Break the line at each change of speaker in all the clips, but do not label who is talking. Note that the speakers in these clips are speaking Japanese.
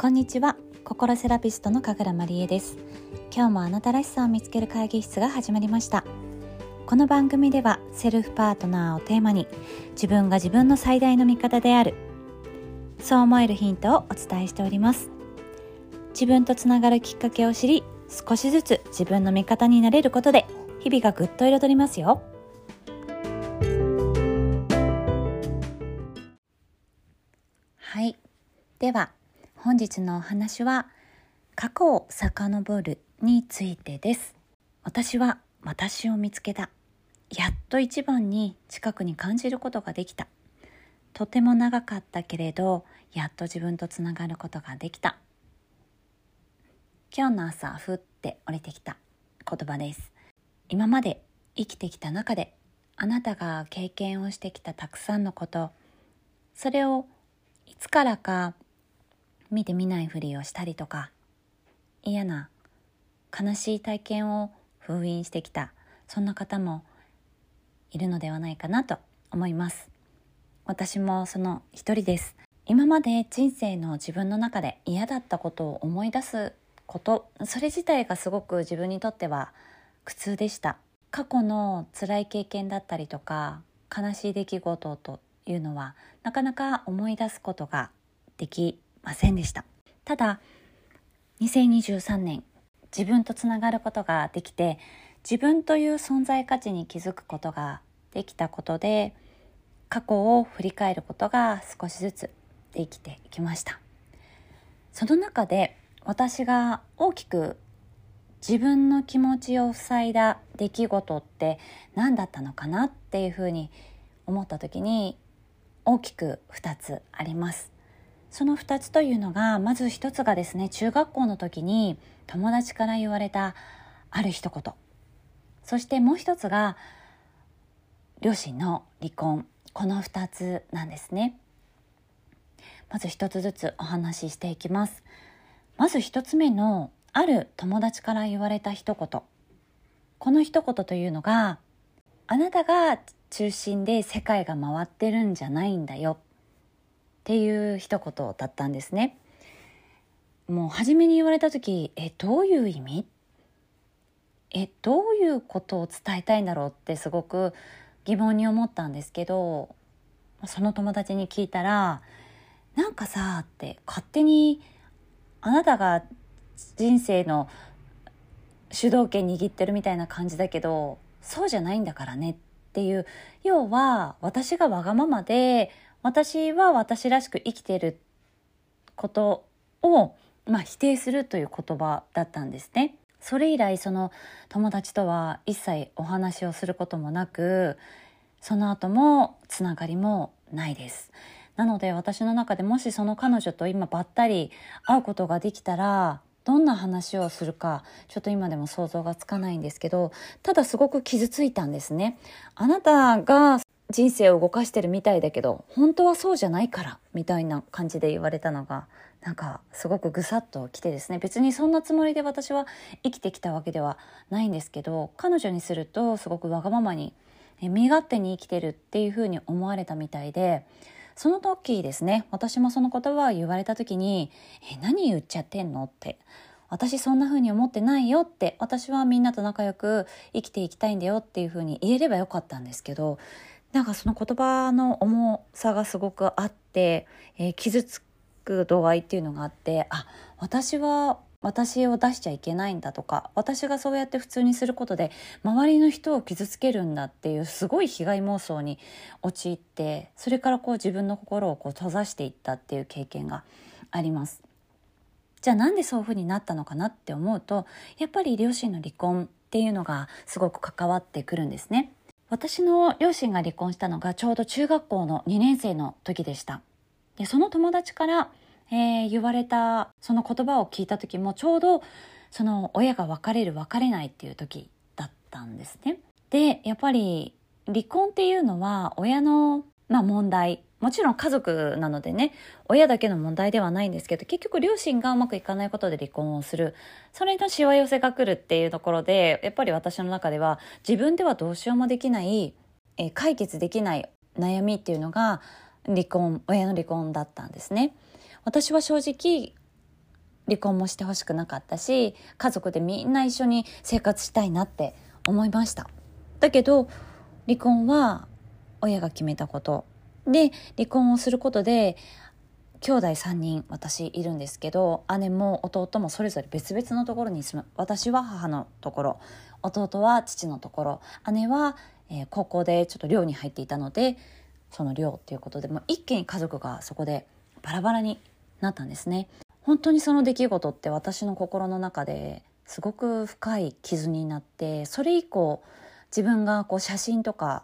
こんにちは。心セラピストの神楽まりえです。今日もあなたらしさを見つける会議室が始まりました。この番組ではセルフパートナーをテーマに自分が自分の最大の味方であるそう思えるヒントをお伝えしております。自分とつながるきっかけを知り少しずつ自分の味方になれることで日々がぐっと彩りますよ。はい。では本日のお話は過去を遡るについてです。私は私を見つけた。やっと一番に近くに感じることができた。とても長かったけれどやっと自分とつながることができた。今日の朝ふって降りてきた。言葉です。今まで生きてきた中であなたが経験をしてきたたくさんのこと。それをいつからか見て見ないふりをしたりとか嫌な悲しい体験を封印してきたそんな方もいるのではないかなと思います。私もその一人です。今まで人生の自分の中で嫌だったことを思い出すことそれ自体がすごく自分にとっては苦痛でした。過去の辛い経験だったりとか悲しい出来事というのはなかなか思い出すことができませんでした。ただ2023年自分とつながることができて自分という存在価値に気づくことができたことで過去を振り返ることが少しずつできていきました。その中で私が大きく自分の気持ちを塞いだ出来事って何だったのかなっていうふうに思った時に大きく2つあります。その2つというのがまず1つがですね中学校の時に友達から言われたある一言。そしてもう一つが両親の離婚。この2つなんですね。まず1つずつお話ししていきます。まず1つ目のある友達から言われた一言。この一言というのがあなたが中心で世界が回ってるんじゃないんだよ。っていう一言だったんですね。もう初めに言われた時えどういう意味？えどういうことを伝えたいんだろうってすごく疑問に思ったんですけどその友達に聞いたら「なんかさ」って勝手にあなたが人生の主導権握ってるみたいな感じだけどそうじゃないんだからねっていう要は私がわがままで私は私らしく生きていることを、まあ、否定するという言葉だったんですね。それ以来その友達とは一切お話をすることもなくその後もつながりもないです。なので私の中でもしその彼女と今ばったり会うことができたらどんな話をするかちょっと今でも想像がつかないんですけどただすごく傷ついたんですね。あなたが人生を動かしてるみたいだけど本当はそうじゃないからみたいな感じで言われたのがなんかすごくぐさっときてですね別にそんなつもりで私は生きてきたわけではないんですけど彼女にするとすごくわがままに身勝手に生きてるっていうふうに思われたみたいでその時ですね私もその言葉を言われた時に「え何言っちゃってんの?」って私そんな風に思ってないよって私はみんなと仲良く生きていきたいんだよっていう風に言えればよかったんですけどなんかその言葉の重さがすごくあって、えー、傷つく度合いっていうのがあってあ私は私を出しちゃいけないんだとか私がそうやって普通にすることで周りの人を傷つけるんだっていうすごい被害妄想に陥ってそれからこう自分の心をこう閉ざしていったっていう経験があります。じゃあなんでそういうふうになったのかなって思うとやっぱり両親の離婚っていうのがすごく関わってくるんですね。私の両親が離婚したのがちょうど中学校の2年生の時でした。でその友達から、えー、言われたその言葉を聞いた時もちょうどその親が別れる別れないっていう時だったんですね。でやっぱり離婚っていうのは親の、まあ、問題もちろん家族なのでね親だけの問題ではないんですけど結局両親がうまくいかないことで離婚をする。それのしわ寄せが来るっていうところでやっぱり私の中では自分ではどうしようもできない、えー、解決できない悩みっていうのが離婚親の離婚だったんですね。私は正直離婚もしてほしくなかったし家族でみんな一緒に生活したいなって思いました。だけど離婚は親が決めたこと。で離婚をすることで兄弟3人私いるんですけど姉も弟もそれぞれ別々のところに住む。私は母のところ弟は父のところ。姉は、えー、高校でちょっと寮に入っていたのでその寮っていうことでもう一気に家族がそこでバラバラになったんですね。本当にその出来事って私の心の中ですごく深い傷になってそれ以降自分がこう写真とか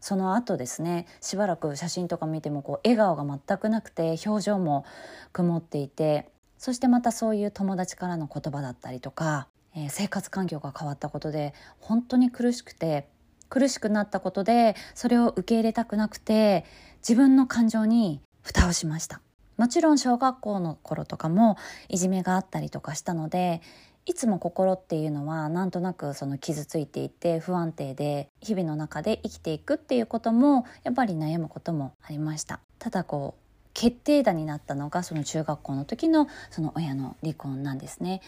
その後ですねしばらく写真とか見てもこう笑顔が全くなくて表情も曇っていてそしてまたそういう友達からの言葉だったりとか、えー、生活環境が変わったことで本当に苦しくて苦しくなったことでそれを受け入れたくなくて自分の感情に蓋をしました。もちろん小学校の頃とかもいじめがあったりとかしたのでいつも心っていうのはなんとなくその傷ついていて不安定で日々の中で生きていくっていうこともやっぱり悩むこともありました。ただこう決定打になったのがその中学校の時のその親の離婚なんですね。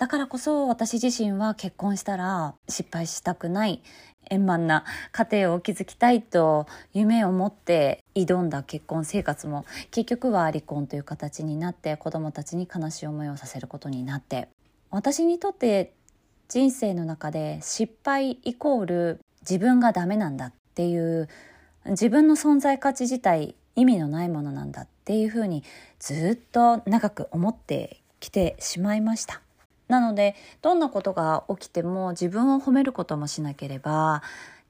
だからこそ私自身は結婚したら失敗したくない円満な家庭を築きたいと夢を持って挑んだ結婚生活も結局は離婚という形になって子どもたちに悲しい思いをさせることになって私にとって人生の中で失敗イコール自分がダメなんだっていう自分の存在価値自体意味のないものなんだっていうふうにずっと長く思ってきてしまいました。なのでどんなことが起きても自分を褒めることもしなければ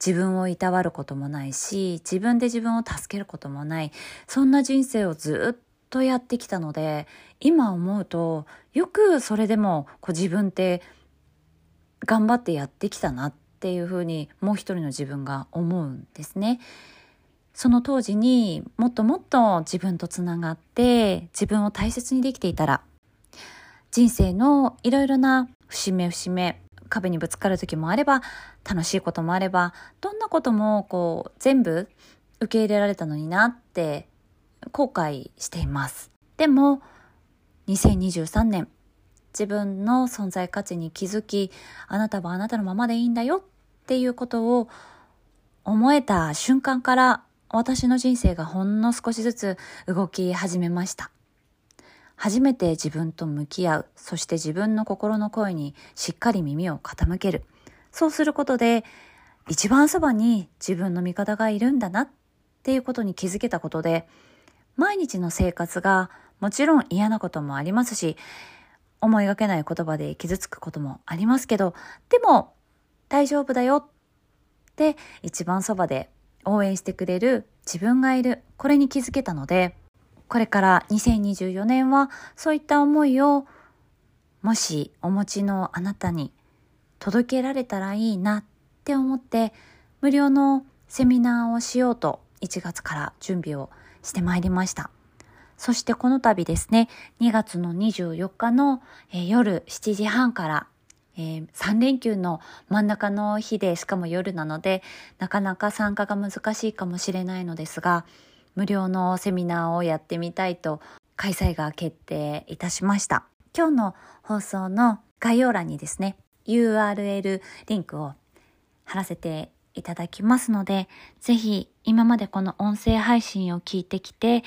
自分をいたわることもないし自分で自分を助けることもないそんな人生をずっとやってきたので今思うとよくそれでもこう自分って頑張ってやってきたなっていうふうにもう一人の自分が思うんですね。その当時にもっともっと自分とつながって自分を大切にできていたら人生のいろいろな節目節目壁にぶつかる時もあれば楽しいこともあればどんなこともこう全部受け入れられたのになって後悔しています。でも2023年自分の存在価値に気づきあなたはあなたのままでいいんだよっていうことを思えた瞬間から私の人生がほんの少しずつ動き始めました。初めて自分と向き合う、そして自分の心の声にしっかり耳を傾ける。そうすることで、一番そばに自分の味方がいるんだなっていうことに気づけたことで、毎日の生活がもちろん嫌なこともありますし、思いがけない言葉で傷つくこともありますけど、でも大丈夫だよって一番そばで応援してくれる自分がいる。これに気づけたので、これから2024年はそういった思いをもしお持ちのあなたに届けられたらいいなって思って無料のセミナーをしようと1月から準備をしてまいりました。そしてこの度ですね、2月の24日の、えー、夜7時半から、えー、3連休の真ん中の日でしかも夜なのでなかなか参加が難しいかもしれないのですが、無料のセミナーをやってみたいと開催が決定いたしました。今日の放送の概要欄にですね、URL リンクを貼らせていただきますので、ぜひ今までこの音声配信を聞いてきて、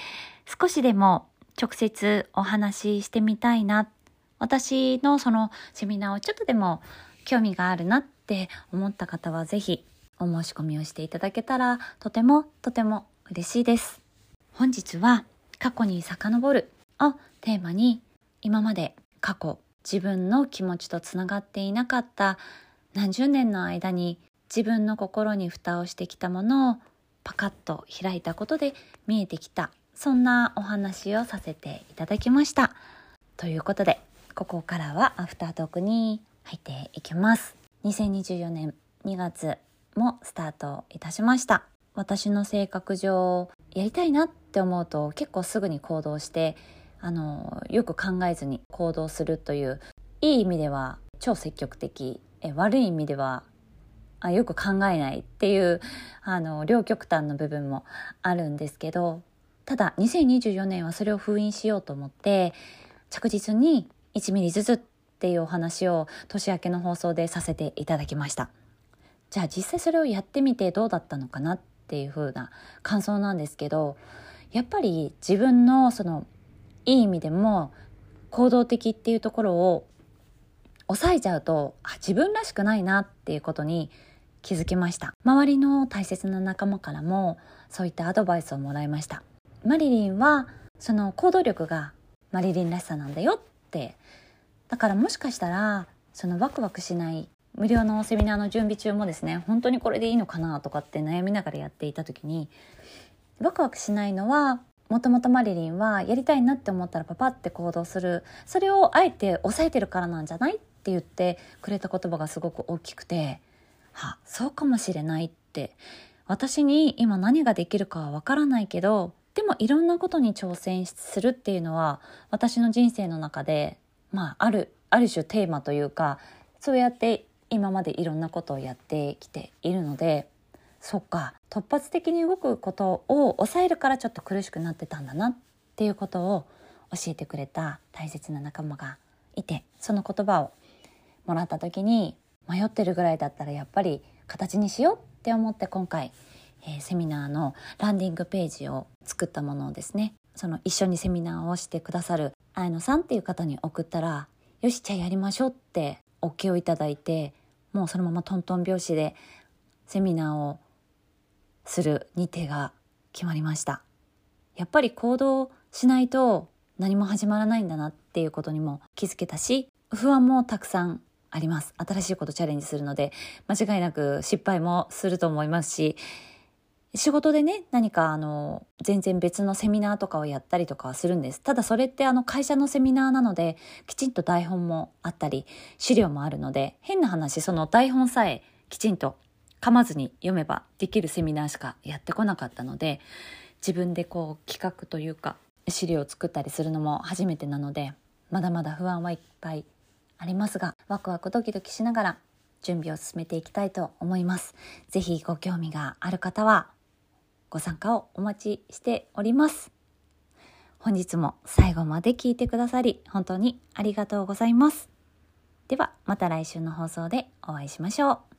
少しでも直接お話ししてみたいな、私のそのセミナーをちょっとでも興味があるなって思った方はぜひお申し込みをしていただけたらとてもとても嬉しいです。本日は過去に遡るをテーマに今まで過去自分の気持ちとつながっていなかった何十年の間に自分の心に蓋をしてきたものをパカッと開いたことで見えてきたそんなお話をさせていただきました。ということでここからはアフタートークに入っていきます。2024年2月もスタートいたしました。私の性格上やりたいなって思うと結構すぐに行動してあのよく考えずに行動するといういい意味では超積極的え悪い意味ではあよく考えないっていうあの両極端の部分もあるんですけどただ2024年はそれを封印しようと思って着実に1ミリずつっていうお話を年明けの放送でさせていただきました。じゃあ実際それをやってみてどうだったのかなっっていう風な感想なんですけどやっぱり自分のそのいい意味でも行動的っていうところを抑えちゃうとあ自分らしくないなっていうことに気づきました。周りの大切な仲間からもそういったアドバイスをもらいました。マリリンはその行動力がマリリンらしさなんだよって。だからもしかしたらそのワクワクしない無料のセミナーの準備中もですね本当にこれでいいのかなとかって悩みながらやっていた時にワクワクしないのはもともとマリリンはやりたいなって思ったらパパって行動する。それをあえて抑えてるからなんじゃないって言ってくれた言葉がすごく大きくてはそうかもしれないって。私に今何ができるかはわからないけどでもいろんなことに挑戦するっていうのは私の人生の中でまああるある種テーマというかそうやって今までいろんなことをやってきているのでそっか突発的に動くことを抑えるからちょっと苦しくなってたんだなっていうことを教えてくれた大切な仲間がいてその言葉をもらった時に迷ってるぐらいだったらやっぱり形にしようって思って今回、えー、セミナーのランディングページを作ったものをですねその一緒にセミナーをしてくださる綾野さんっていう方に送ったら「よしじゃあやりましょう」って OK をいただいてもうそのままトントン拍子でセミナーをする日程が決まりました。やっぱり行動しないと何も始まらないんだなっていうことにも気づけたし不安もたくさんあります。新しいことチャレンジするので間違いなく失敗もすると思いますし仕事でね何かあの全然別のセミナーとかをやったりとかはするんですただそれってあの会社のセミナーなのできちんと台本もあったり資料もあるので変な話その台本さえきちんと噛まずに読めばできるセミナーしかやってこなかったので自分でこう企画というか資料を作ったりするのも初めてなのでまだまだ不安はいっぱいありますがワクワクドキドキしながら準備を進めていきたいと思います。ぜひご興味がある方はご参加をお待ちしております。本日も最後まで聞いてくださり本当にありがとうございます。ではまた来週の放送でお会いしましょう。